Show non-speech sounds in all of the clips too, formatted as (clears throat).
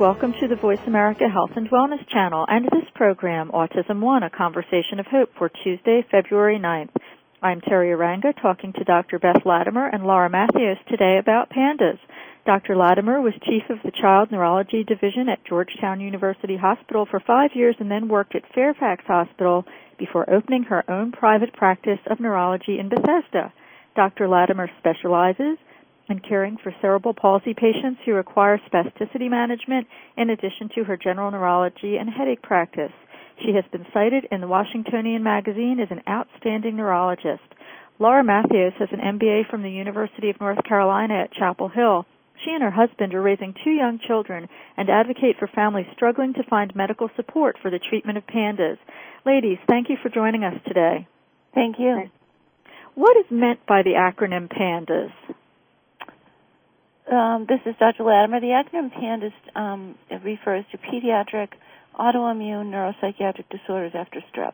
Welcome to the Voice America Health and Wellness channel and this program, Autism One, a conversation of hope for Tuesday, February 9th. I'm Teri Arranga talking to Dr. Beth Latimer and Laura Matheos today about pandas. Dr. Latimer was chief of the Child Neurology Division at Georgetown University Hospital for five years and then worked at Fairfax Hospital before opening her own private practice of neurology in Bethesda. Dr. Latimer specializes and caring for cerebral palsy patients who require spasticity management in addition to her general neurology and headache practice. She has been cited in the Washingtonian magazine as an outstanding neurologist. Laura Matheos has an MBA from the University of North Carolina at Chapel Hill. She and her husband are raising two young children and advocate for families struggling to find medical support for the treatment of pandas. Ladies, thank you for joining us today. Thank you. What is meant by the acronym PANDAS? Um, this is Dr. Latimer. The acronym PANDAS um, refers to pediatric autoimmune neuropsychiatric disorders after strep.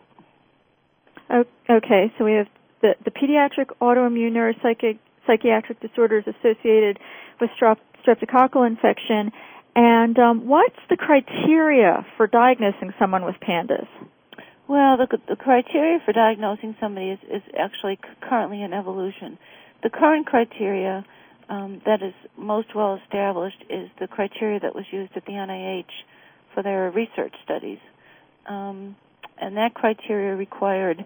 Okay, so we have the, the pediatric autoimmune neuropsychiatric disorders associated with strep, streptococcal infection. And um, what's the criteria for diagnosing someone with PANDAS? Well, the, the criteria for diagnosing somebody is, is actually currently in evolution. The current criteria um, that is most well established is the criteria that was used at the NIH for their research studies. Um, and that criteria required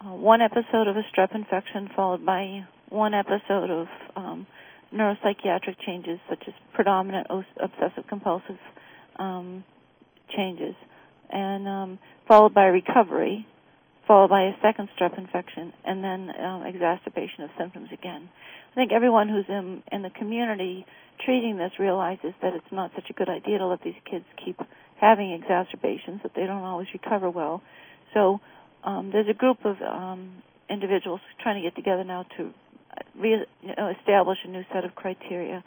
uh, one episode of a strep infection followed by one episode of um, neuropsychiatric changes such as predominant obsessive compulsive um, changes, and um, followed by recovery, followed by a second strep infection, and then um, exacerbation of symptoms again. I think everyone who's in, in the community treating this realizes that it's not such a good idea to let these kids keep having exacerbations, that they don't always recover well. So um, there's a group of um, individuals trying to get together now to re- you know, establish a new set of criteria,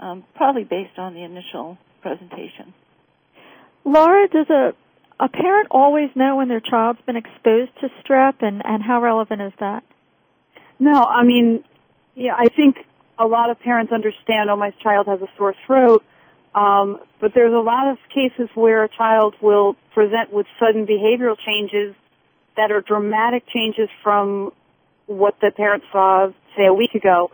um, probably based on the initial presentation. Laura, does a a parent always know when their child's been exposed to strep, and and how relevant is that? No, I mean yeah, I think a lot of parents understand, oh, my child has a sore throat, um, but there's a lot of cases where a child will present with sudden behavioral changes that are dramatic changes from what the parent saw, say, a week ago.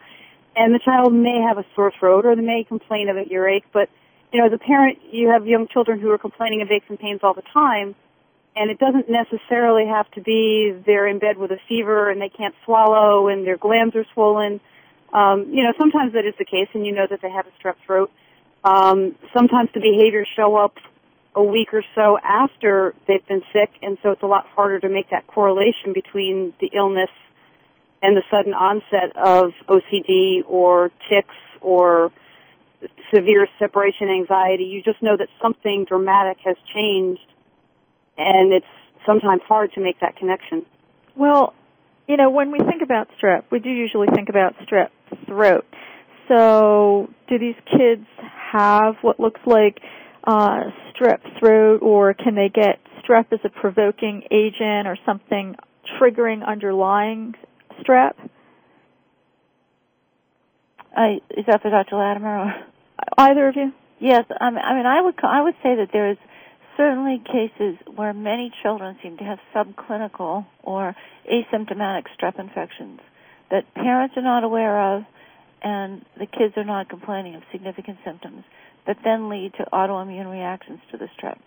And the child may have a sore throat or they may complain of an earache, but, you know, as a parent, you have young children who are complaining of aches and pains all the time, and it doesn't necessarily have to be they're in bed with a fever and they can't swallow and their glands are swollen. Um, you know, sometimes that is the case, and you know that they have a strep throat. Um, sometimes the behaviors show up a week or so after they've been sick, and so it's a lot harder to make that correlation between the illness and the sudden onset of OCD or tics or severe separation anxiety. You just know that something dramatic has changed, and it's sometimes hard to make that connection. Well, you know, when we think about strep, we do usually think about strep throat. So, do these kids have what looks like uh, strep throat, or can they get strep as a provoking agent or something triggering underlying strep? Uh, is that for Dr. Latimer? Or? Either of you? Yes, I mean, I mean, I would I would say that there is certainly cases where many children seem to have subclinical or asymptomatic strep infections that parents are not aware of and the kids are not complaining of significant symptoms that then lead to autoimmune reactions to the strep.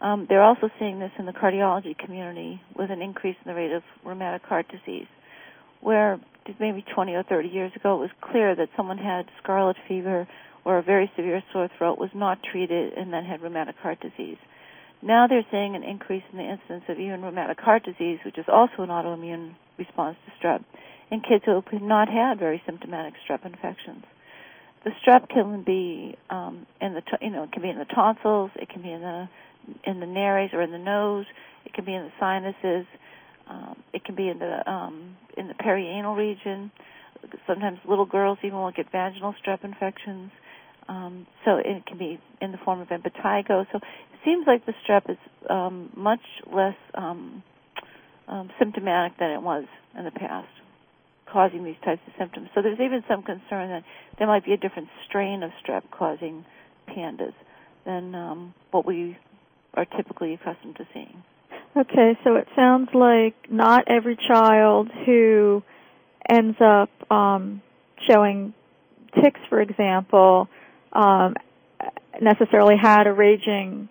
Um, they're also seeing this in the cardiology community with an increase in the rate of rheumatic heart disease, where maybe 20 or 30 years ago it was clear that someone had scarlet fever or a very severe sore throat, was not treated, and then had rheumatic heart disease. Now they're seeing an increase in the incidence of even rheumatic heart disease, which is also an autoimmune response to strep, in kids who have not had very symptomatic strep infections. the strep can be um, in the you know it can be in the tonsils, it can be in the in the nares or in the nose, it can be in the sinuses, um, it can be in the um, in the perianal region. Sometimes little girls even will get vaginal strep infections. Um, so it can be in the form of impetigo. So it seems like the strep is um, much less um, um, symptomatic than it was in the past causing these types of symptoms. So there's even some concern that there might be a different strain of strep causing pandas than um, what we are typically accustomed to seeing. Okay, so it sounds like not every child who ends up um, showing tics, for example, um, necessarily had a raging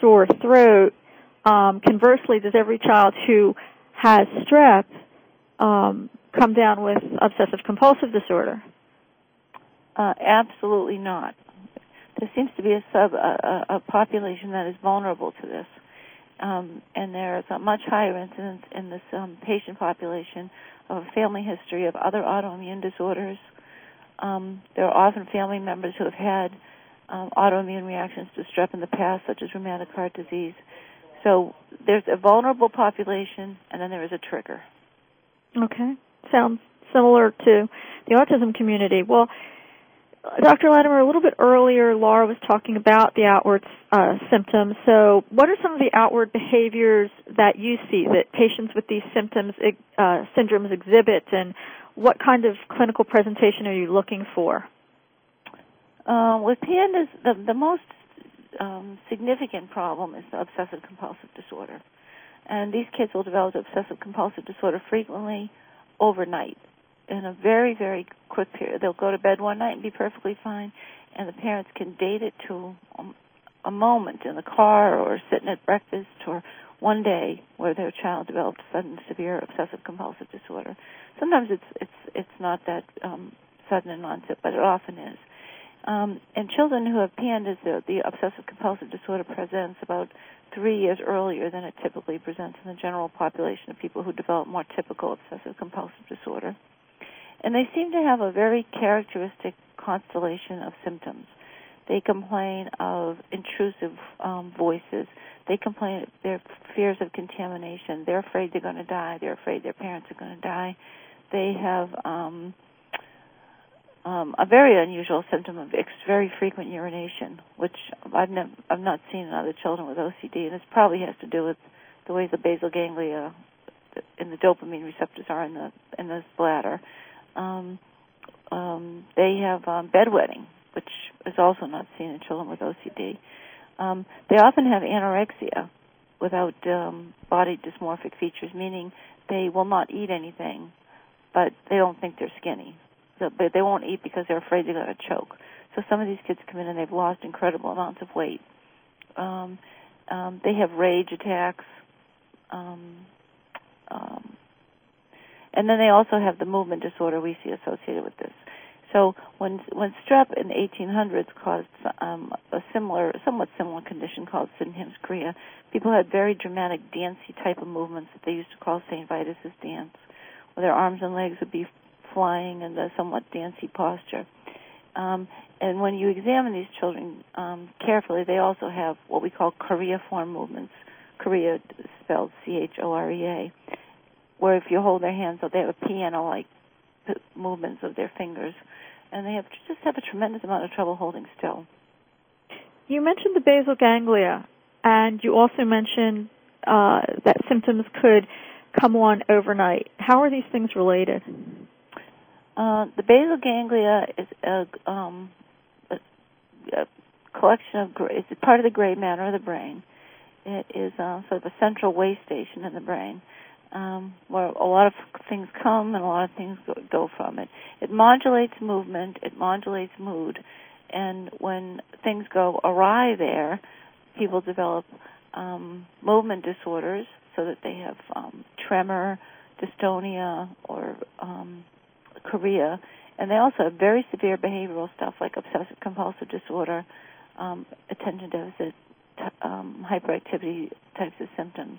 sore throat. Um, conversely, does every child who has strep um, come down with obsessive compulsive disorder? Uh, absolutely not. There seems to be a sub a, a population that is vulnerable to this, um, and there's a much higher incidence in this um, patient population of a family history of other autoimmune disorders. Um, there are often family members who have had um, autoimmune reactions to strep in the past, such as rheumatic heart disease. So there's a vulnerable population, and then there is a trigger. Okay sounds similar to the autism community. Well, Dr. Latimer, a little bit earlier, Laura was talking about the outward uh, symptoms. So, what are some of the outward behaviors that you see that patients with these symptoms, uh, syndromes exhibit, and what kind of clinical presentation are you looking for? Uh, with PANDAS, the, the most um, significant problem is the obsessive compulsive disorder. And these kids will develop obsessive compulsive disorder frequently overnight in a very, very quick period. They'll go to bed one night and be perfectly fine, and the parents can date it to um, a moment in the car or sitting at breakfast or one day where their child developed sudden severe obsessive compulsive disorder. Sometimes it's it's it's not that um, sudden in onset, but it often is. Um, and children who have PANDAS, the, the obsessive compulsive disorder presents about three years earlier than it typically presents in the general population of people who develop more typical obsessive compulsive disorder. And they seem to have a very characteristic constellation of symptoms. They complain of intrusive um, voices. They complain of their fears of contamination. They're afraid they're going to die. They're afraid their parents are going to die. They have um, um, a very unusual symptom of ex- very frequent urination, which I've, never, I've not seen in other children with OCD, and this probably has to do with the way the basal ganglia and the dopamine receptors are in the in the bladder. Um, um, they have um, bedwetting, which is also not seen in children with OCD. Um, they often have anorexia without um, body dysmorphic features, meaning they will not eat anything, but they don't think they're skinny but they won't eat because they're afraid they're going to choke. So some of these kids come in and they've lost incredible amounts of weight. Um, um, they have rage attacks. Um, um, and then they also have the movement disorder we see associated with this. So when when strep in the 1800s caused um, a similar, somewhat similar condition called Sydenham's chorea, people had very dramatic dancey type of movements that they used to call St. Vitus's dance, where their arms and legs would be flying in the somewhat dancey posture. Um, and when you examine these children um, carefully, they also have what we call choreiform movements. Chorea spelled C-H-O-R-E-A, where if you hold their hands, they have a piano-like movements of their fingers, and they have just have a tremendous amount of trouble holding still. You mentioned the basal ganglia, and you also mentioned uh, that symptoms could come on overnight. How are these things related? Uh, the basal ganglia is a, um, a, a collection of gray, it's part of the gray matter of the brain. It is uh, sort of a central way station in the brain um, where a lot of things come and a lot of things go, go from it. It modulates movement, it modulates mood, and when things go awry there, people develop um, movement disorders so that they have um, tremor, dystonia, or um, chorea, and they also have very severe behavioral stuff like obsessive compulsive disorder, um, attention deficit, t- um, hyperactivity types of symptoms,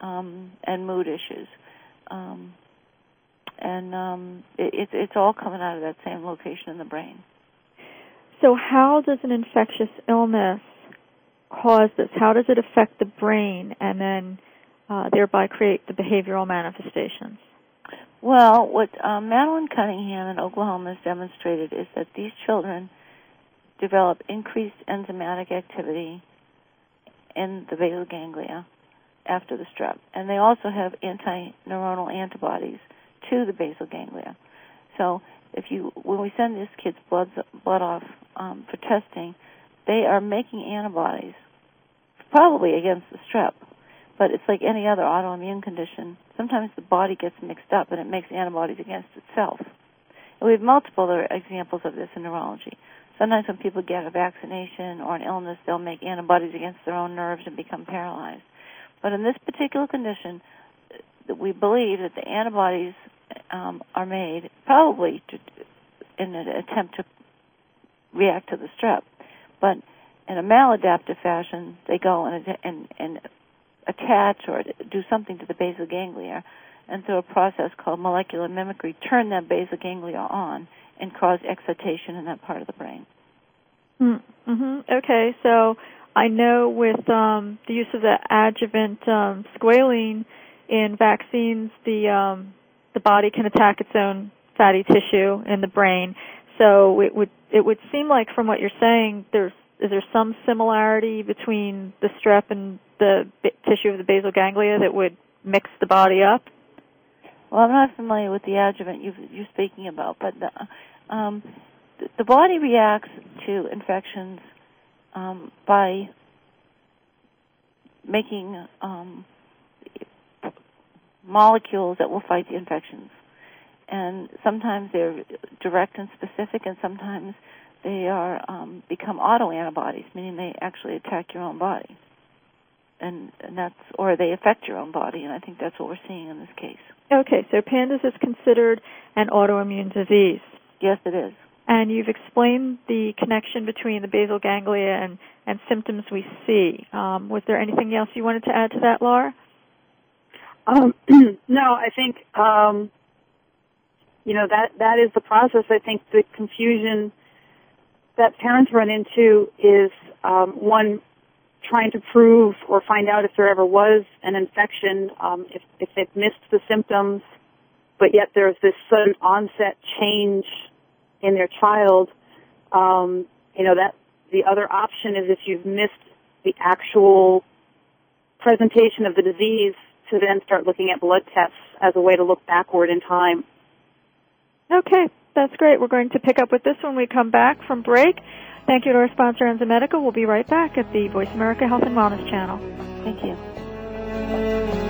um, and mood issues. Um, and um, it, it's it's all coming out of that same location in the brain. So, how does an infectious illness cause this? How does it affect the brain and then uh, thereby create the behavioral manifestations? Well, what um, Madeline Cunningham in Oklahoma has demonstrated is that these children develop increased enzymatic activity in the basal ganglia after the strep, and they also have anti-neuronal antibodies to the basal ganglia. So, if you when we send these kids blood blood off um, for testing, they are making antibodies, probably against the strep, but it's like any other autoimmune condition. Sometimes the body gets mixed up and it makes antibodies against itself. And we have multiple other examples of this in neurology. Sometimes when people get a vaccination or an illness, they'll make antibodies against their own nerves and become paralyzed. But in this particular condition, we believe that the antibodies um, are made probably to, in an attempt to react to the strep. But in a maladaptive fashion, they go and, and, and attach or do something to the basal ganglia, and through a process called molecular mimicry, turn that basal ganglia on and cause excitation in that part of the brain. Mm-hmm. Okay, so I know with um, the use of the adjuvant um, squalene in vaccines, the um, the body can attack its own fatty tissue in the brain. So it would it would seem like from what you're saying, there's is there some similarity between the strep and the b- tissue of the basal ganglia that would mix the body up? Well, I'm not familiar with the adjuvant you, you're speaking about, but the, um, the body reacts to infections um, by making um, molecules that will fight the infections. And sometimes they're direct and specific, and sometimes they are um, become autoantibodies, meaning they actually attack your own body, and, and that's or they affect your own body, and I think that's what we're seeing in this case. Okay, so PANDAS is considered an autoimmune disease. Yes, it is. And you've explained the connection between the basal ganglia and, and symptoms we see. Um, was there anything else you wanted to add to that, Laura? Um, (clears throat) no, I think um, you know that that is the process. I think the confusion that parents run into is um, one trying to prove or find out if there ever was an infection, um, if, if they've missed the symptoms, but yet there's this sudden onset change in their child. Um, you know that the other option is if you've missed the actual presentation of the disease, to then start looking at blood tests as a way to look backward in time. Okay, that's great. We're going to pick up with this when we come back from break. Thank you to our sponsor, Enzymedica. We'll be right back at the Voice America Health and Wellness channel. Thank you.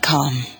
www.enzymedica.com.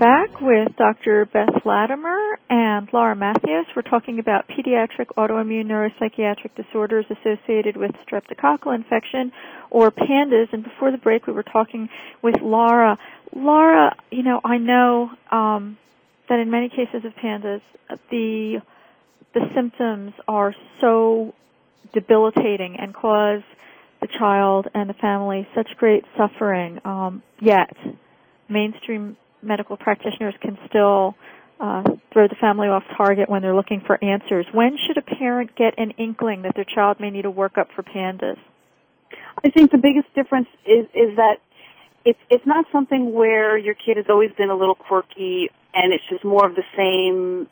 Back with Dr. Beth Latimer and Laura Matheos. We're talking about pediatric autoimmune neuropsychiatric disorders associated with streptococcal infection or PANDAS. And before the break, we were talking with Laura. Laura, you know, I know um, that in many cases of PANDAS, the the symptoms are so debilitating and cause the child and the family such great suffering. Um, yet, mainstream medical practitioners can still uh, throw the family off target when they're looking for answers. When should a parent get an inkling that their child may need a workup for pandas? I think the biggest difference is is that it's it's not something where your kid has always been a little quirky and it's just more of the same,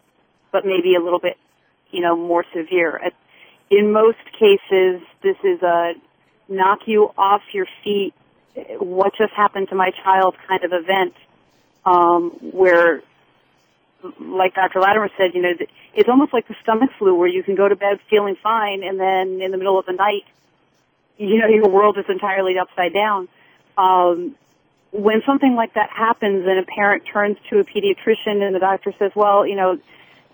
but maybe a little bit, you know, more severe. In most cases, this is a knock you off your feet. What just happened to my child kind of event um, where, like Dr. Latimer said, you know, it's almost like the stomach flu where you can go to bed feeling fine and then in the middle of the night, you know, (laughs) your world is entirely upside down. Um, when something like that happens and a parent turns to a pediatrician and the doctor says, well, you know,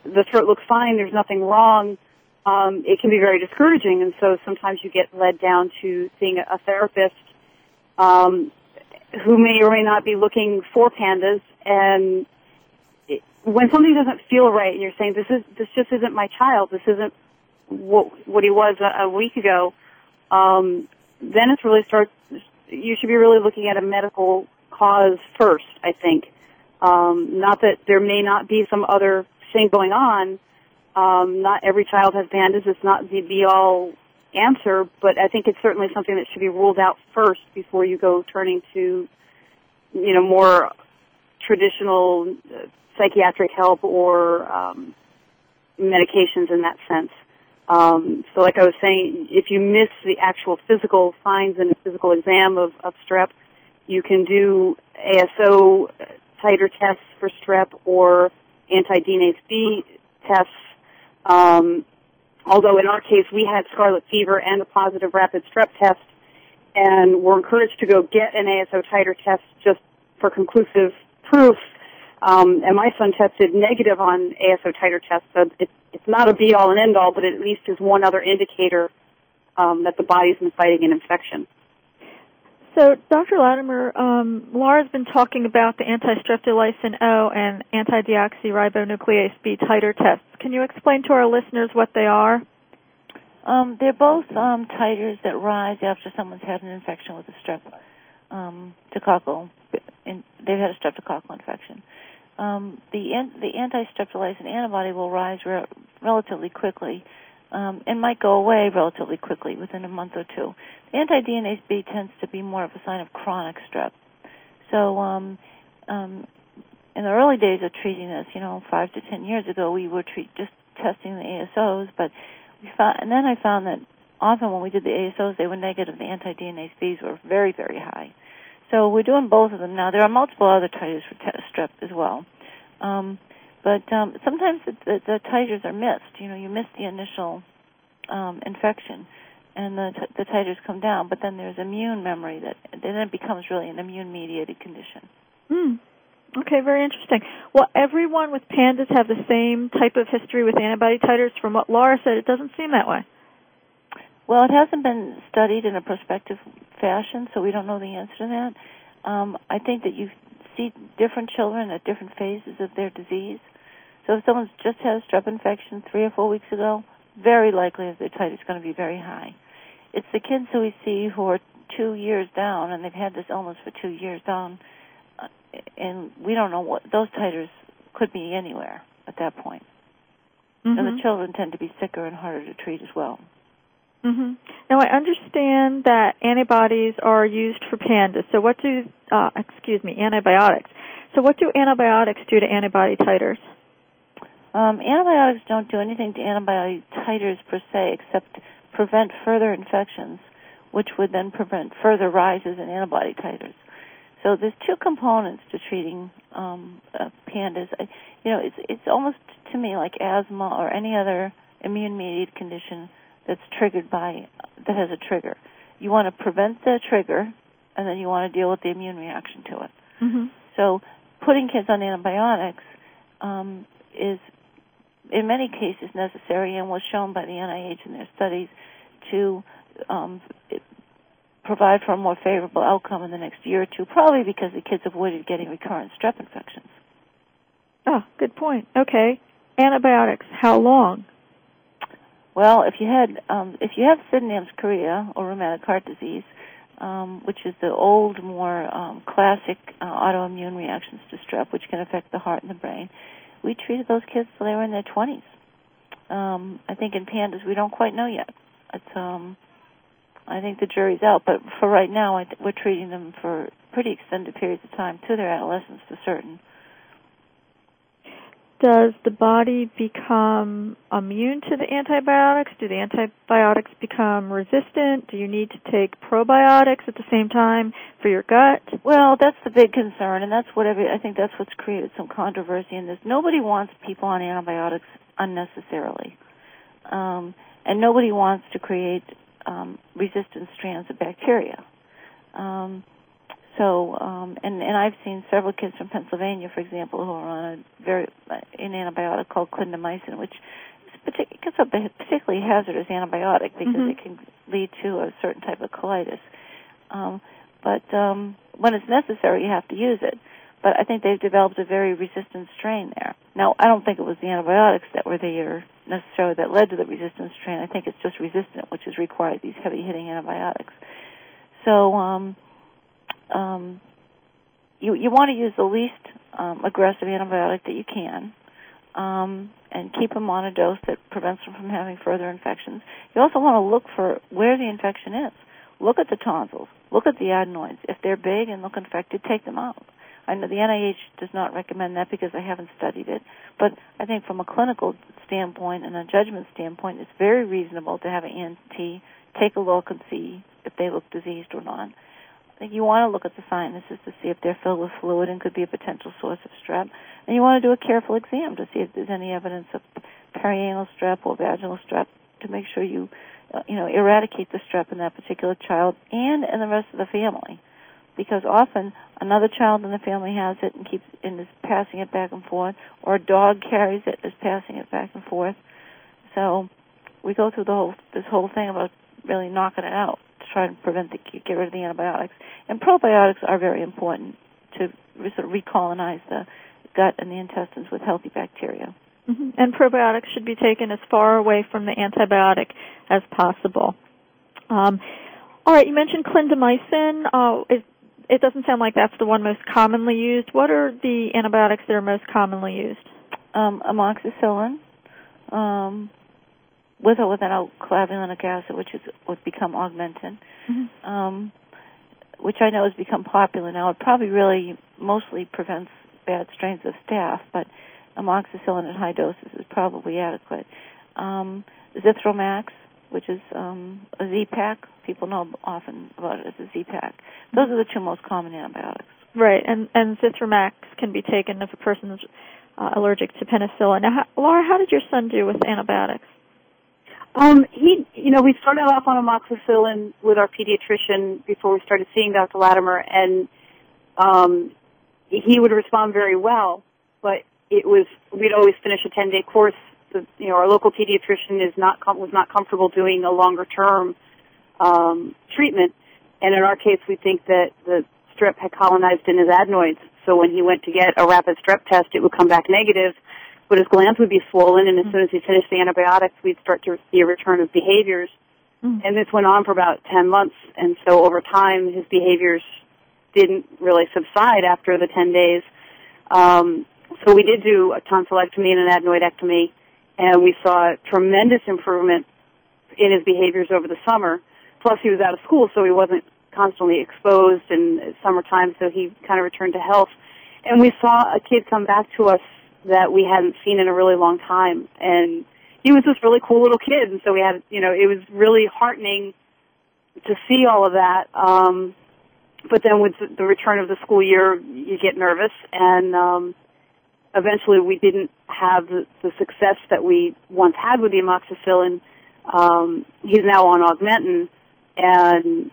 the throat looks fine, there's nothing wrong, um, it can be very discouraging. And so sometimes you get led down to seeing a therapist. Um, who may or may not be looking for pandas. And it, when something doesn't feel right and you're saying this is this just isn't my child. This isn't what what he was a, a week ago um then it's really starts you should be really looking at a medical cause first i think. Um not that there may not be some other thing going on. Um not every child has pandas. It's not the be all answer, but I think it's certainly something that should be ruled out first before you go turning to, you know, more traditional uh, psychiatric help or um, medications in that sense. Um, so, like I was saying, if you miss the actual physical signs in a physical exam of, of strep, you can do ASO titer tests for strep or anti-DNase B tests. Um, Although in our case, we had scarlet fever and a positive rapid strep test, and were encouraged to go get an ASO titer test just for conclusive proof. Um, and my son tested negative on ASO titer test, so it, it's not a be all and end all, but it at least is one other indicator um, that the body's been fighting an infection. So, Dr. Latimer, um, Laura's been talking about the anti-streptolysin O and anti-deoxyribonuclease B titer tests. Can you explain to our listeners what they are? Um, they're both um, titers that rise after someone's had an infection with a strep um, coccal. they've had a streptococcal infection. Um, the the anti-streptolysin antibody will rise re- relatively quickly um, and might go away relatively quickly within a month or two. The anti-DNase B tends to be more of a sign of chronic strep. So um, um, in the early days of treating this, you know, five to ten years ago, we were treat, just testing the ASOs, but we found, and then I found that often when we did the ASOs, they were negative. The anti-DNase Bs were very, very high. So we're doing both of them now. There are multiple other titers for strep as well. Um, but um, sometimes the, the, the titers are missed. You know, you miss the initial um, infection, and the, t- the titers come down. But then there's immune memory that then it becomes really an immune-mediated condition. Hmm. Okay, very interesting. Well, everyone with pandas have the same type of history with antibody titers. From what Laura said, it doesn't seem that way. Well, it hasn't been studied in a prospective fashion, so we don't know the answer to that. Um, I think that you see different children at different phases of their disease. So if someone's just had a strep infection three or four weeks ago, very likely their titer is going to be very high. It's the kids who we see who are two years down and they've had this illness for two years down, uh, and we don't know what those titers could be anywhere at that point. Mm-hmm. And the children tend to be sicker and harder to treat as well. Mm-hmm. Now I understand that antibodies are used for pandas. So what do, uh, excuse me, antibiotics. So what do antibiotics do to antibody titers? Um, antibiotics don't do anything to antibiotic titers per se, except prevent further infections, which would then prevent further rises in antibody titers. So there's two components to treating um, uh, pandas. I, you know, it's it's almost to me like asthma or any other immune-mediated condition that's triggered by that has a trigger. You want to prevent the trigger, and then you want to deal with the immune reaction to it. Mm-hmm. So putting kids on antibiotics um, is in many cases necessary and was shown by the NIH in their studies to um, provide for a more favorable outcome in the next year or two, probably because the kids avoided getting recurrent strep infections. Oh, good point. Okay. Antibiotics, how long? Well, if you had um, if you have Sydenham's chorea or rheumatic heart disease, um, which is the old, more um, classic uh, autoimmune reactions to strep, which can affect the heart and the brain, we treated those kids till they were in their 20s. Um, I think in pandas we don't quite know yet. It's um, I think the jury's out, but for right now, I th- we're treating them for pretty extended periods of time to their adolescence for certain. Does the body become immune to the antibiotics? Do the antibiotics become resistant? Do you need to take probiotics at the same time for your gut? Well, that's the big concern, and that's what every, I think that's what's created some controversy in this. Nobody wants people on antibiotics unnecessarily, um, and nobody wants to create um, resistant strands of bacteria. Um, so, um, and and I've seen several kids from Pennsylvania, for example, who are on a very an antibiotic called clindamycin, which is particularly, a particularly hazardous antibiotic because Mhm. it can lead to a certain type of colitis. Um, but um, when it's necessary, you have to use it. But I think they've developed a very resistant strain there. Now, I don't think it was the antibiotics that were there necessarily that led to the resistant strain. I think it's just resistant, which has required these heavy hitting antibiotics. So, um, um, you you want to use the least um, aggressive antibiotic that you can, um, and keep them on a dose that prevents them from having further infections. You also want to look for where the infection is. Look at the tonsils. Look at the adenoids. If they're big and look infected, take them out. I know the NIH does not recommend that because I haven't studied it, but I think from a clinical standpoint and a judgment standpoint, it's very reasonable to have an ENT take a look and see if they look diseased or not. Think you want to look at the sinuses to see if they're filled with fluid and could be a potential source of strep. And you want to do a careful exam to see if there's any evidence of perianal strep or vaginal strep to make sure you, uh, you know, eradicate the strep in that particular child and in the rest of the family because often another child in the family has it and keeps and is passing it back and forth, or a dog carries it is passing it back and forth. So we go through the whole this whole thing about really knocking it out try to prevent the get rid of the antibiotics. And probiotics are very important to sort of recolonize the gut and the intestines with healthy bacteria. hmm And probiotics should be taken as far away from the antibiotic as possible. Um, all right, you mentioned clindamycin. Uh, it, it doesn't sound like that's the one most commonly used. What are the antibiotics that are most commonly used? Um, amoxicillin, um, with or without clavulanic acid, which is would become augmentin. Mm-hmm. um, which I know has become popular now. It probably really mostly prevents bad strains of staph, but amoxicillin at high doses is probably adequate. Um, Zithromax, which is um, a Z-Pack, people know often about it as a Z-Pack. Those are the two most common antibiotics. Right, and and Zithromax can be taken if a person is uh, allergic to penicillin. Now, how, Laura, how did your son do with antibiotics? Um, he, you know, we started off on amoxicillin with our pediatrician before we started seeing Dr. Latimer, and um, he would respond very well. But it was we'd always finish a ten day course. The, you know, our local pediatrician is not com- was not comfortable doing a longer term um, treatment, and in our case, we think that the strep had colonized in his adenoids. So when he went to get a rapid strep test, it would come back negative but his glands would be swollen, and as soon as he finished the antibiotics, we'd start to see a return of behaviors. Mm. And this went on for about 10 months, and so over time, his behaviors didn't really subside after the 10 days. Um, so we did do a tonsillectomy and an adenoidectomy, and we saw tremendous improvement in his behaviors over the summer. Plus, he was out of school, so he wasn't constantly exposed in summertime, so he kind of returned to health. And we saw a kid come back to us that we hadn't seen in a really long time. And he was this really cool little kid, and so we had, you know, it was really heartening to see all of that. Um, but then with the return of the school year, you get nervous, and um, eventually we didn't have the, the success that we once had with the amoxicillin. Um, he's now on Augmentin, and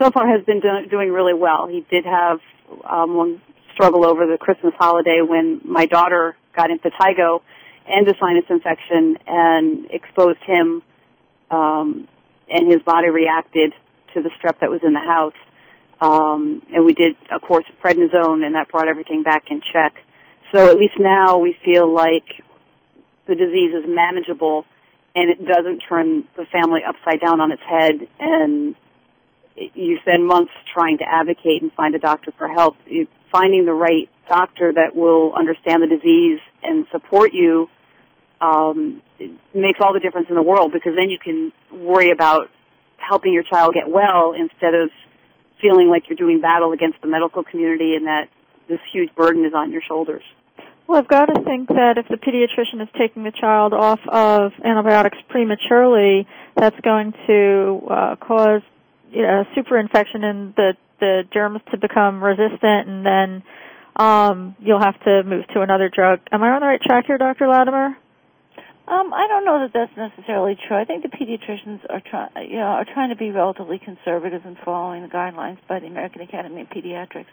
so far has been do- doing really well. He did have um, one struggle over the Christmas holiday when my daughter got impetigo and a sinus infection and exposed him, um, and his body reacted to the strep that was in the house. Um, and we did a course of prednisone, and that brought everything back in check. So at least now we feel like the disease is manageable, and it doesn't turn the family upside down on its head. And you spend months trying to advocate and find a doctor for help. Finding the right doctor that will understand the disease and support you um, makes all the difference in the world because then you can worry about helping your child get well instead of feeling like you're doing battle against the medical community and that this huge burden is on your shoulders. Well, I've got to think that if the pediatrician is taking the child off of antibiotics prematurely, that's going to uh, cause you know, super infection and the the germs to become resistant, and then um, you'll have to move to another drug. Am I on the right track here, Dr. Latimer? Um, I don't know that that's necessarily true. I think the pediatricians are trying, you know, are trying to be relatively conservative in following the guidelines by the American Academy of Pediatrics.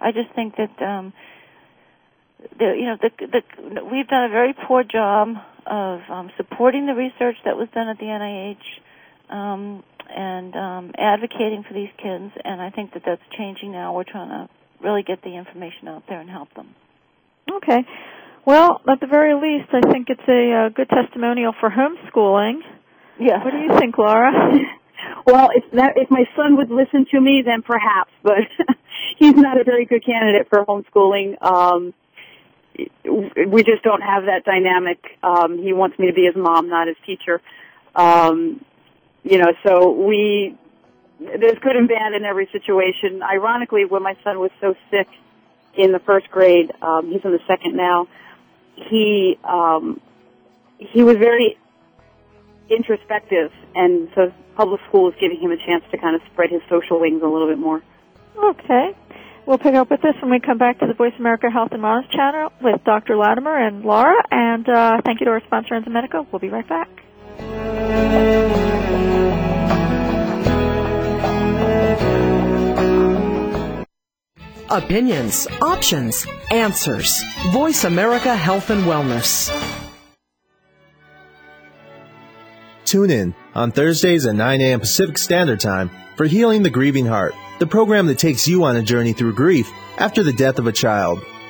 I just think that, um, the, you know, the, the, we've done a very poor job of um, supporting the research that was done at the NIH um, and um, advocating for these kids. And I think that that's changing now. We're trying to really get the information out there and help them. Okay. Well, at the very least, I think it's a, a good testimonial for homeschooling. Yeah. What do you think, Laura? (laughs) well, if that if my son would listen to me, then perhaps, but (laughs) he's not a very good candidate for homeschooling. Um, we just don't have that dynamic. Um, he wants me to be his mom, not his teacher. Um, you know, so we there's good and bad in every situation. Ironically, when my son was so sick in the first grade, um, he's in the second now he um, he was very introspective, and so public school is giving him a chance to kind of spread his social wings a little bit more. Okay. We'll pick up with this when we come back to the Voice America Health and Wellness channel with Dr. Latimer and Laura. And uh, thank you to our sponsor, Enzymedica. We'll be right back. Opinions, options, answers. Voice America Health and Wellness. Tune in on Thursdays at 9 a.m. Pacific Standard Time for Healing the Grieving Heart, the program that takes you on a journey through grief after the death of a child.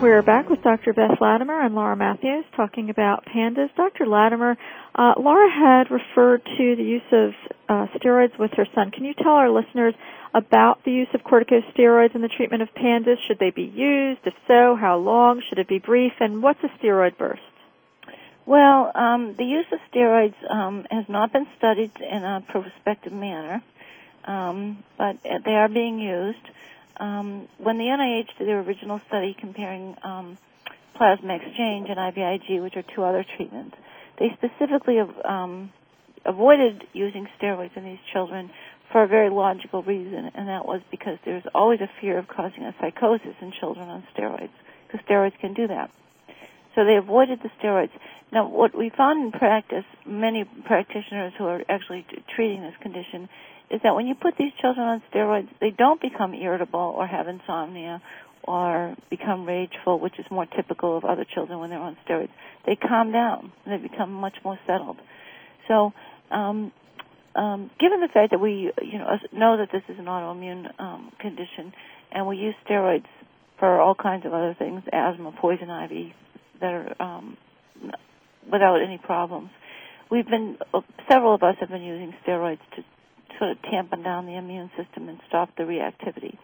We're back with Dr. Beth Latimer and Laura Matheos talking about pandas. Dr. Latimer, uh, Laura had referred to the use of uh, steroids with her son. Can you tell our listeners about the use of corticosteroids in the treatment of pandas? Should they be used? If so, how long? Should it be brief? And what's a steroid burst? Well, um, the use of steroids um, has not been studied in a prospective manner, um, but they are being used um, when the NIH did their original study comparing um, plasma exchange and IVIG, which are two other treatments, they specifically um, avoided using steroids in these children for a very logical reason, and that was because there's always a fear of causing a psychosis in children on steroids, because steroids can do that. So they avoided the steroids. Now, what we found in practice, many practitioners who are actually treating this condition, is that when you put these children on steroids, they don't become irritable or have insomnia or become rageful, which is more typical of other children when they're on steroids. They calm down and they become much more settled. So, um, um, given the fact that we, you know, know that this is an autoimmune um, condition, and we use steroids for all kinds of other things, asthma, poison ivy, that are um, without any problems. We've been uh, several of us have been using steroids to sort of tampen down the immune system and stop the reactivity.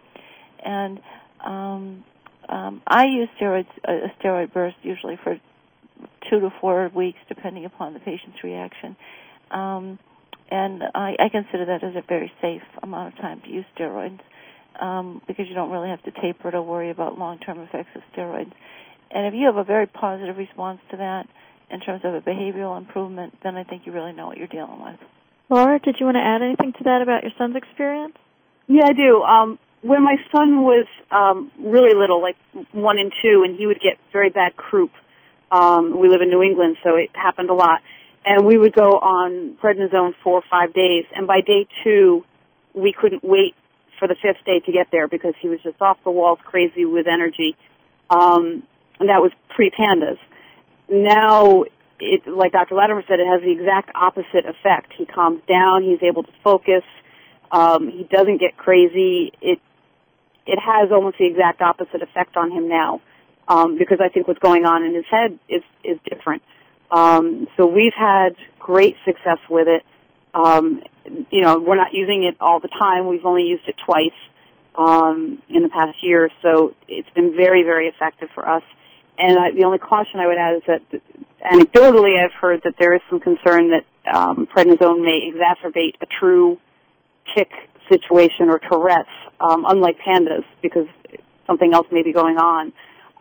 And um, um, I use steroids, a steroid burst usually for two to four weeks, depending upon the patient's reaction. Um, and I, I consider that as a very safe amount of time to use steroids um, because you don't really have to taper to worry about long-term effects of steroids. And if you have a very positive response to that in terms of a behavioral improvement, then I think you really know what you're dealing with. Laura, did you want to add anything to that about your son's experience? Yeah, I do. Um, when my son was um, really little, like one and two, and he would get very bad croup. Um, we live in New England, so it happened a lot. And we would go on prednisone four or five days, and by day two, we couldn't wait for the fifth day to get there because he was just off the walls, crazy with energy. Um, and that was pre-pandas. Now it, like Dr. Latimer said, it has the exact opposite effect. He calms down. He's able to focus. Um, he doesn't get crazy. It it has almost the exact opposite effect on him now, um, because I think what's going on in his head is is different. Um, so we've had great success with it. Um, you know, we're not using it all the time. We've only used it twice um, in the past year, so it's been very, very effective for us. And I, the only caution I would add is that anecdotally I've heard that there is some concern that um, prednisone may exacerbate a true tic situation or Tourette's, um, unlike pandas, because something else may be going on.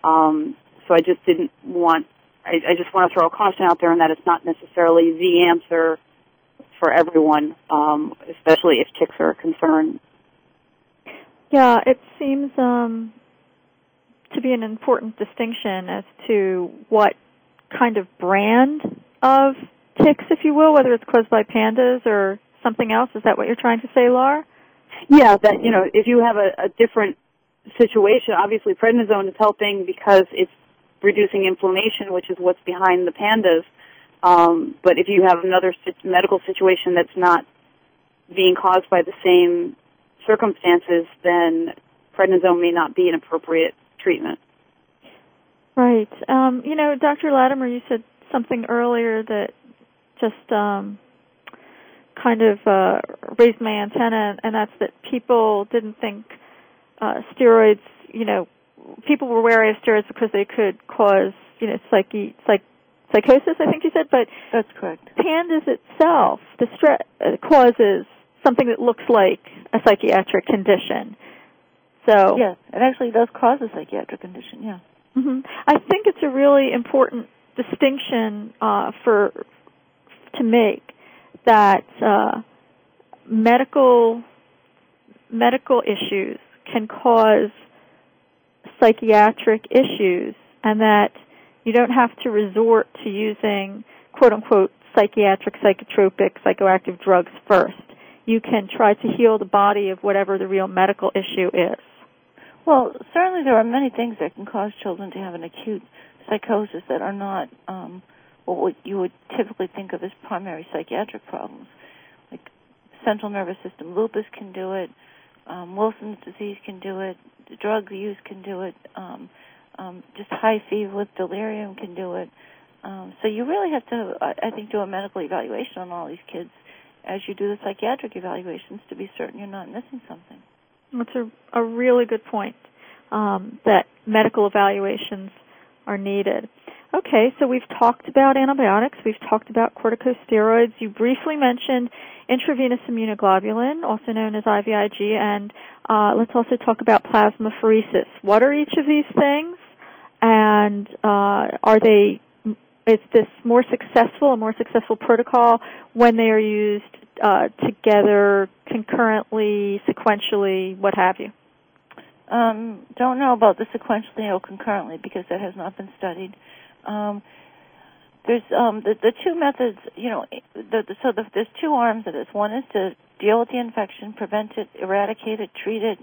Um, so I just didn't want, I, I just want to throw a caution out there in that it's not necessarily the answer for everyone, um, especially if tics are a concern. Yeah, it seems um, to be an important distinction as to what kind of brand of tics, if you will, whether it's caused by pandas or something else. Is that what you're trying to say, Laura? Yeah, that you know, if you have a, a different situation, obviously prednisone is helping because it's reducing inflammation, which is what's behind the pandas. Um, but if you have another medical situation that's not being caused by the same circumstances, then prednisone may not be an appropriate treatment. Right. Um, you know, Dr. Latimer, you said something earlier that just um, kind of uh, raised my antenna, and that's that people didn't think uh, steroids, you know, people were wary of steroids because they could cause you know psyche psych psychosis I think you said, but that's correct. PANDAS itself the stress uh, causes something that looks like a psychiatric condition. So yes, it actually does cause a psychiatric condition. Yeah. Mm-hmm. I think it's a really important distinction uh, for to make that uh, medical medical issues can cause psychiatric issues, and that you don't have to resort to using quote unquote psychiatric, psychotropic, psychoactive drugs first. You can try to heal the body of whatever the real medical issue is. Well, certainly there are many things that can cause children to have an acute psychosis that are not um, what you would typically think of as primary psychiatric problems. Like central nervous system lupus can do it, um, Wilson's disease can do it, drug use can do it, um, um, just high fever with delirium can do it. Um, so you really have to, I think, do a medical evaluation on all these kids as you do the psychiatric evaluations to be certain you're not missing something. That's a, a really good point. Um, that medical evaluations are needed. Okay, so we've talked about antibiotics, we've talked about corticosteroids. You briefly mentioned intravenous immunoglobulin, also known as IVIG, and uh, let's also talk about plasmapheresis. What are each of these things, and uh, are they? Is this more successful, a more successful protocol when they are used uh, together, concurrently, sequentially, what have you? Um, don't know about the sequentially or concurrently because that has not been studied. Um, there's um, the, the two methods, you know, the, the, so the, there's two arms of this. One is to deal with the infection, prevent it, eradicate it, treat it,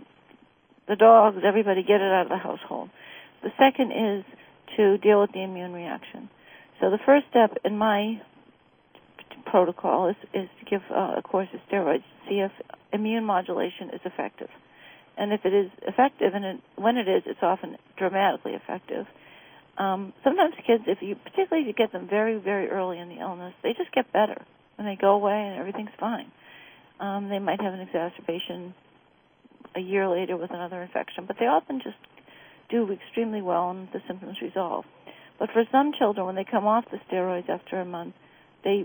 the dogs, everybody get it out of the household. The second is to deal with the immune reaction. So the first step in my protocol is, is to give uh, a course of steroids to see if immune modulation is effective. And if it is effective, and it, when it is, it's often dramatically effective. Um, sometimes kids, if you particularly if you get them very very early in the illness, they just get better and they go away and everything's fine. Um, they might have an exacerbation a year later with another infection, but they often just do extremely well and the symptoms resolve. But for some children, when they come off the steroids after a month, they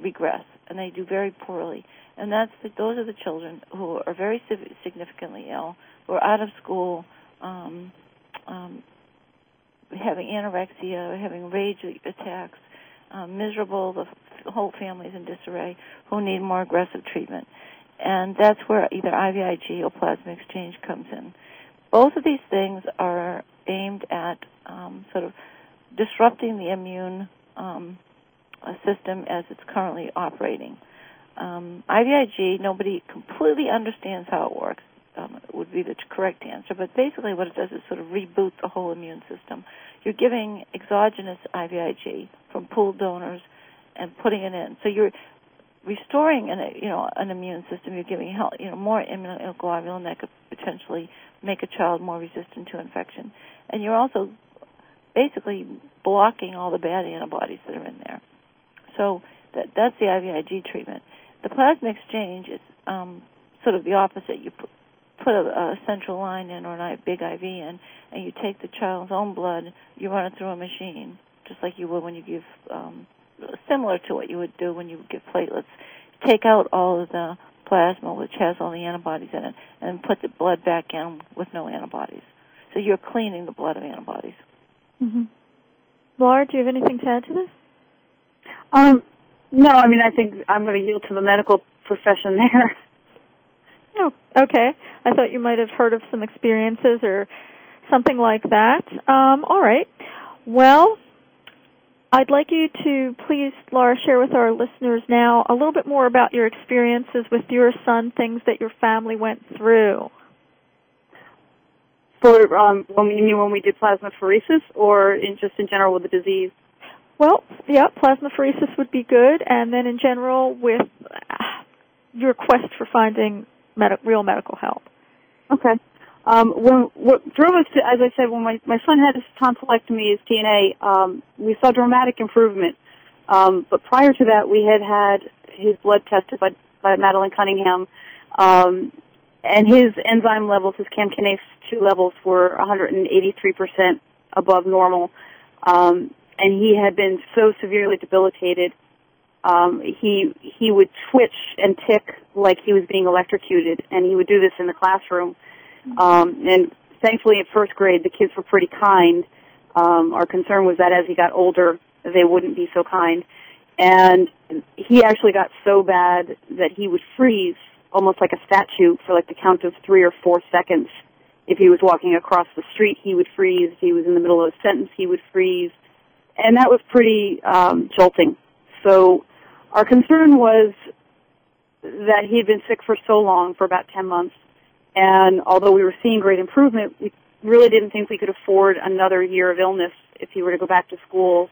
regress and they do very poorly. And that's the, those are the children who are very significantly ill, who are out of school, um, um, having anorexia, having rage attacks, um, miserable. The, the whole family's in disarray. Who need more aggressive treatment, and that's where either IVIG or plasma exchange comes in. Both of these things are aimed at um, sort of disrupting the immune um, system as it's currently operating. Um, IVIG, nobody completely understands how it works. Um, would be the correct answer, but basically what it does is sort of reboot the whole immune system. You're giving exogenous IVIG from pooled donors and putting it in, so you're restoring an you know an immune system. You're giving health, you know more immunoglobulin that could potentially make a child more resistant to infection, and you're also basically blocking all the bad antibodies that are in there. So that, that's the IVIG treatment. The plasma exchange is um, sort of the opposite. You put, put a, a central line in or a big IV in, and you take the child's own blood, you run it through a machine, just like you would when you give, um, similar to what you would do when you give platelets. Take out all of the plasma, which has all the antibodies in it, and put the blood back in with no antibodies. So you're cleaning the blood of antibodies. Mm-hmm. Laura, do you have anything to add to this? Um, no, I mean, I think I'm going to yield to the medical profession there. (laughs) Oh, okay. I thought you might have heard of some experiences or something like that. Um, all right. Well, I'd like you to please, Laura, share with our listeners now a little bit more about your experiences with your son, things that your family went through. For um, when we, you mean when we did plasmapheresis, or in, just in general with the disease? Well, yeah, plasmapheresis would be good, and then in general with your quest for finding med- real medical help. Okay. Um, when what drove us to, as I said, when my my son had his tonsillectomy, his TNA, um, we saw dramatic improvement. Um, but prior to that, we had had his blood tested by by Madeleine Cunningham, um, and his enzyme levels, his CAM kinase two levels, were 183 percent above normal. Um, and he had been so severely debilitated. Um, he he would twitch and tic like he was being electrocuted, and he would do this in the classroom. Um, and thankfully, at first grade, the kids were pretty kind. Um, our concern was that as he got older, they wouldn't be so kind. And he actually got so bad that he would freeze almost like a statue for like the count of three or four seconds. If he was walking across the street, he would freeze. If he was in the middle of a sentence, he would freeze. And that was pretty um, jolting. So our concern was that he had been sick for so long, for about 10 months, and although we were seeing great improvement, we really didn't think we could afford another year of illness if he were to go back to school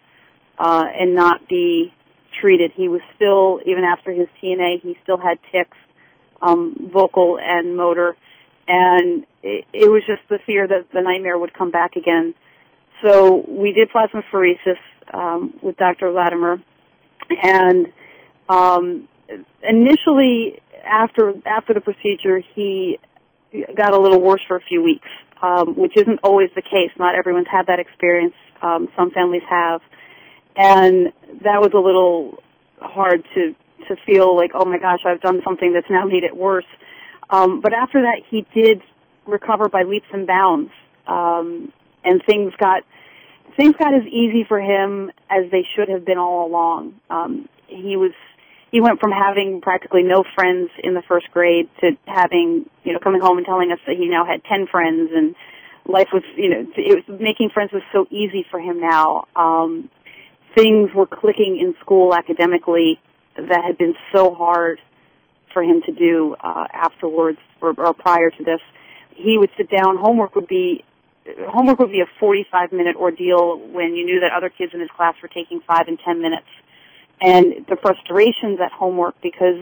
uh, and not be treated. He was still, even after his TNA, he still had tics, um, vocal and motor, and it, it was just the fear that the nightmare would come back again. So we did plasmapheresis um, with Dr. Latimer, and um, initially after after the procedure, he got a little worse for a few weeks, um, which isn't always the case. Not everyone's had that experience. Um, some families have, and that was a little hard to to feel like, oh my gosh, I've done something that's now made it worse. Um, but after that, he did recover by leaps and bounds, um, and things got things got as easy for him as they should have been all along. Um, he was he went from having practically no friends in the first grade to having, you know, coming home and telling us that he now had 10 friends and life was, you know, it was making friends was so easy for him now. Um, things were clicking in school academically that had been so hard for him to do, uh, afterwards or, or prior to this. He would sit down, homework would be homework would be a 45 minute ordeal when you knew that other kids in his class were taking 5 and 10 minutes and the frustrations at homework because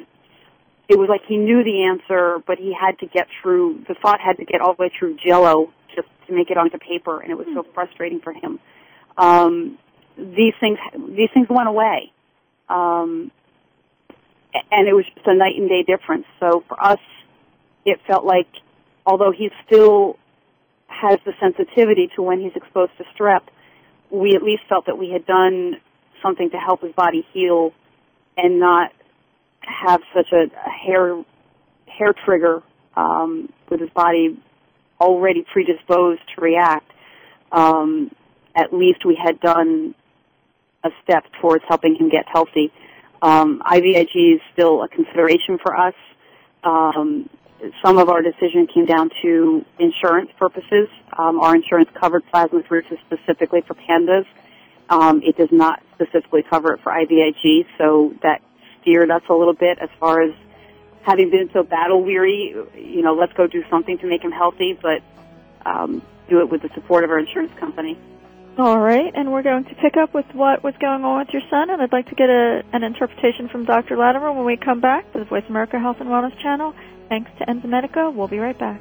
it was like he knew the answer, but he had to get through, the thought had to get all the way through jello just to make it onto paper, and it was so frustrating for him. Um, these things, these things went away. Um, and it was just a night and day difference. So for us, it felt like, although he still has the sensitivity to when he's exposed to strep, we at least felt that we had done something to help his body heal and not have such a, hair hair trigger um, with his body already predisposed to react. Um, at least we had done a step towards helping him get healthy. Um, IVIG is still a consideration for us. Um, some of our decision came down to insurance purposes. Um, our insurance covered plasmapheresis specifically for pandas. Um, it does not specifically cover it for IVIG, so that steered us a little bit as far as having been so battle weary. You know, let's go do something to make him healthy, but um, do it with the support of our insurance company. All right, and we're going to pick up with what was going on with your son, and I'd like to get a, an interpretation from Dr. Latimer when we come back to the Voice America Health and Wellness channel. Thanks to Enzymedica. We'll be right back.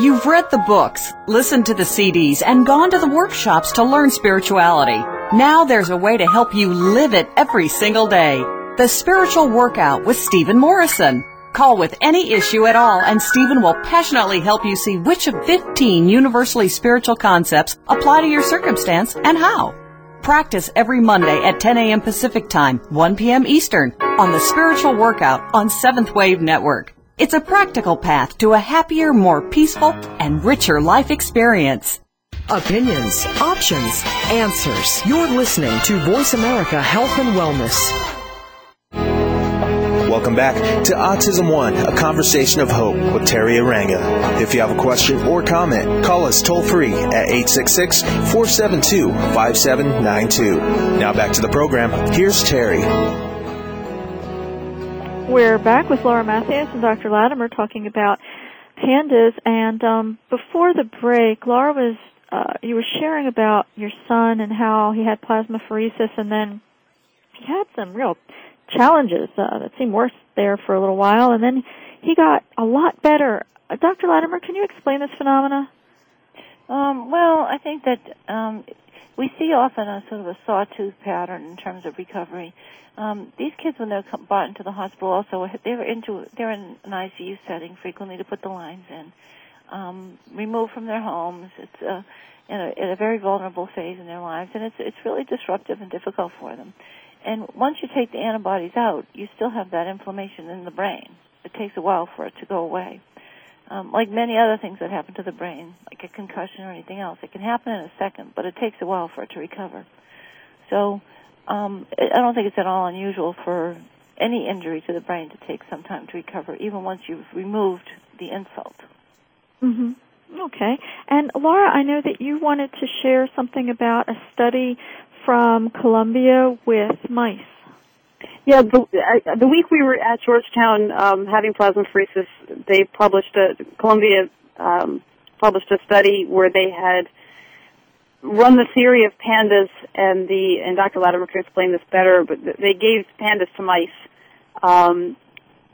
You've read the books, listened to the CDs, and gone to the workshops to learn spirituality. Now there's a way to help you live it every single day. The Spiritual Workout with Stephen Morrison. Call with any issue at all and Stephen will passionately help you see which of 15 universally spiritual concepts apply to your circumstance and how. Practice every Monday at 10 a.m. Pacific Time, 1 p.m. Eastern on the Spiritual Workout on Seventh Wave Network. It's a practical path to a happier, more peaceful, and richer life experience. Opinions, options, answers. You're listening to Voice America Health and Wellness. Welcome back to Autism One, a conversation of hope with Teri Arranga. If you have a question or comment, call us toll free at 866 472 5792. Now back to the program. Here's Teri. We're back with Laura Matheos and Dr. Latimer talking about pandas. And um, before the break, Laura was uh, you were sharing about your son and how he had plasmapheresis, and then he had some real challenges uh, that seemed worse there for a little while, and then he got a lot better. Uh, Dr. Latimer, can you explain this phenomena? Um, well, I think that um, we see often a sort of a sawtooth pattern in terms of recovery. Um, these kids, when they're brought into the hospital, also they're into they're in an ICU setting frequently to put the lines in, um, removed from their homes. It's a, in a, in a very vulnerable phase in their lives, and it's it's really disruptive and difficult for them. And once you take the antibodies out, you still have that inflammation in the brain. It takes a while for it to go away. Um, like many other things that happen to the brain, like a concussion or anything else, it can happen in a second, but it takes a while for it to recover. So um, I don't think it's at all unusual for any injury to the brain to take some time to recover, even once you've removed the insult. Mm-hmm. Okay. And Laura, I know that you wanted to share something about a study from Columbia with mice. Yeah, the, uh, the week we were at Georgetown um, having plasmapheresis, they published a Columbia um, published a study where they had run the theory of pandas, and the and Dr. Latimer can explain this better, but they gave pandas to mice, um,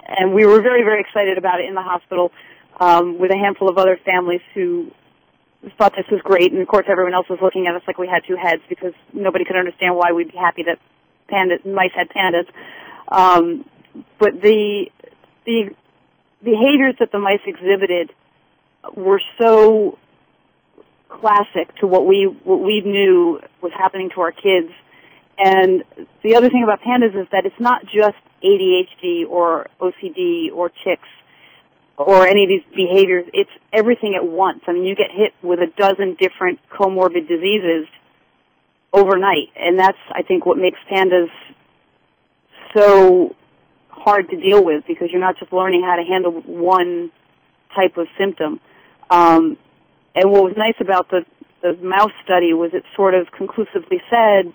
and we were very very excited about it in the hospital um, with a handful of other families who thought this was great, and of course everyone else was looking at us like we had two heads because nobody could understand why we'd be happy that pandas mice had pandas. Um, but the the behaviors that the mice exhibited were so classic to what we what we knew was happening to our kids. And the other thing about pandas is that it's not just ADHD or OCD or tics or any of these behaviors. It's everything at once. I mean, you get hit with a dozen different comorbid diseases overnight, and that's I think what makes pandas so hard to deal with because you're not just learning how to handle one type of symptom. Um, and what was nice about the, the mouse study was it sort of conclusively said,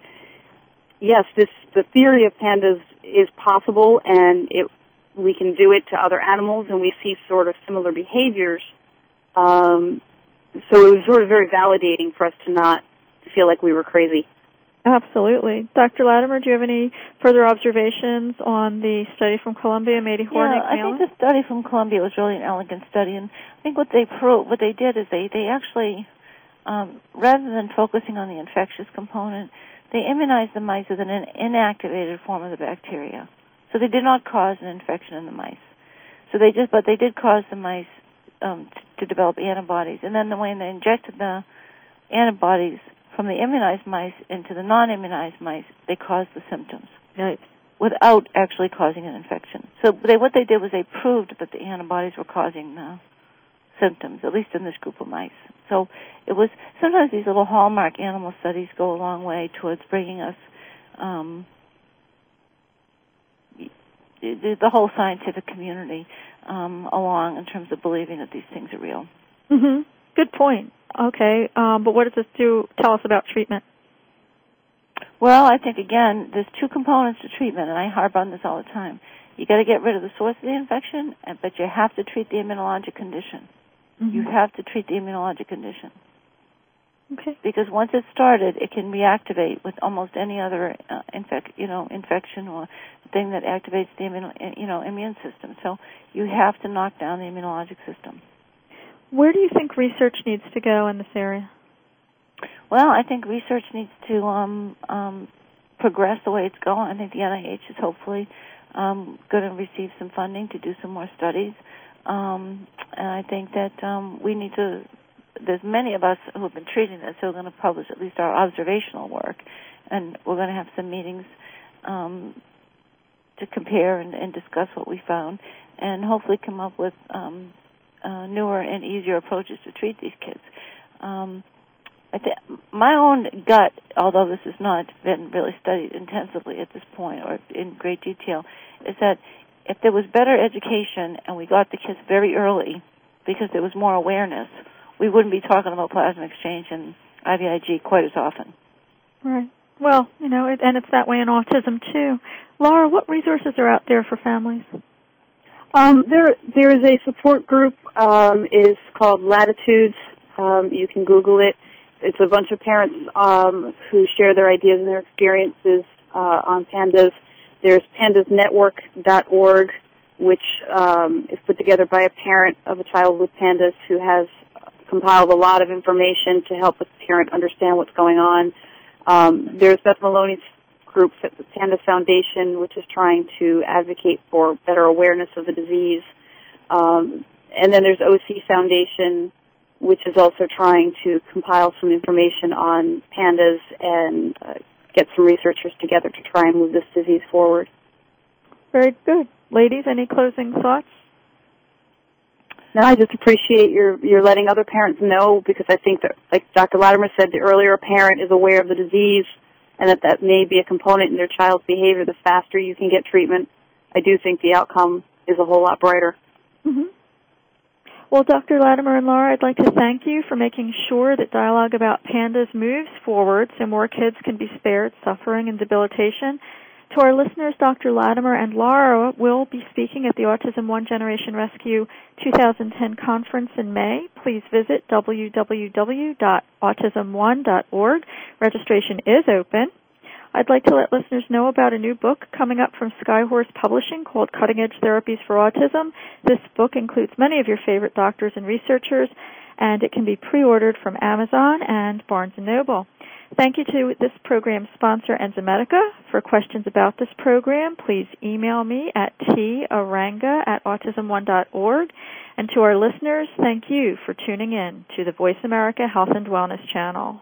yes, this the theory of pandas is possible, and it we can do it to other animals, and we see sort of similar behaviors. Um, so it was sort of very validating for us to not feel like we were crazy. Absolutely. Dr. Latimer, do you have any further observations on the study from Columbia, Mady Hornig? Yeah, I think the study from Columbia was really an elegant study, and I think what they pro- what they did is they they actually, um, rather than focusing on the infectious component, they immunized the mice with an inactivated form of the bacteria. So they did not cause an infection in the mice. So they just, but they did cause the mice um, t- to develop antibodies, and then the way they injected the antibodies from the immunized mice into the non-immunized mice, they caused the symptoms. Right. Without actually causing an infection. So they, what they did was they proved that the antibodies were causing the symptoms, at least in this group of mice. So it was, sometimes these little hallmark animal studies go a long way towards bringing us um, the, the whole scientific community um, along in terms of believing that these things are real. Mm-hmm. Good point. Okay, um, but what does this do? Tell us about treatment. Well, I think again, there's two components to treatment, and I harp on this all the time. You got to get rid of the source of the infection, but you have to treat the immunologic condition. Mm-hmm. You have to treat the immunologic condition. Okay. Because once it's started, it can reactivate with almost any other uh, infec- you know, infection or thing that activates the immune, you know, immune system. So you have to knock down the immunologic system. Where do you think research needs to go in this area? Well, I think research needs to um, um, progress the way it's going. I think the NIH is hopefully um, going to receive some funding to do some more studies. Um, and I think that um, we need to. There's many of us who have been treating this who are going to publish at least our observational work, and we're going to have some meetings um, to compare and, and discuss what we found, and hopefully come up with um, uh, newer and easier approaches to treat these kids. Um, I think my own gut, although this has not been really studied intensively at this point or in great detail, is that if there was better education and we got the kids very early because there was more awareness, we wouldn't be talking about plasma exchange and IVIG quite as often. Right. Well, you know, and it's that way in autism too. Laura, what resources are out there for families? Um, there, there is a support group. Um, is called Latitudes. Um, you can Google it. It's a bunch of parents um, who share their ideas and their experiences uh, on pandas. There's pandasnetwork.org, which um, is put together by a parent of a child with pandas who has compiled a lot of information to help the parent understand what's going on. Um, there's Beth Maloney's group, at the Panda Foundation, which is trying to advocate for better awareness of the disease. Um, and then there's OC Foundation, which is also trying to compile some information on pandas and uh, get some researchers together to try and move this disease forward. Very good. Ladies, any closing thoughts? No, I just appreciate your your letting other parents know because I think that, like Dr. Latimer said, the earlier a parent is aware of the disease and that that may be a component in their child's behavior, the faster you can get treatment, I do think the outcome is a whole lot brighter. Mm-hmm. Well, Dr. Latimer and Laura, I'd like to thank you for making sure that dialogue about pandas moves forward so more kids can be spared suffering and debilitation. To our listeners, Dr. Latimer and Laura will be speaking at the Autism One Generation Rescue 2010 conference in May. Please visit www.autismone.org. Registration is open. I'd like to let listeners know about a new book coming up from Skyhorse Publishing called Cutting Edge Therapies for Autism. This book includes many of your favorite doctors and researchers, and it can be pre-ordered from Amazon and Barnes & Noble. Thank you to this program's sponsor, Enzymedica. For questions about this program, please email me at taranga at autismone.org. And to our listeners, thank you for tuning in to the Voice America Health and Wellness channel.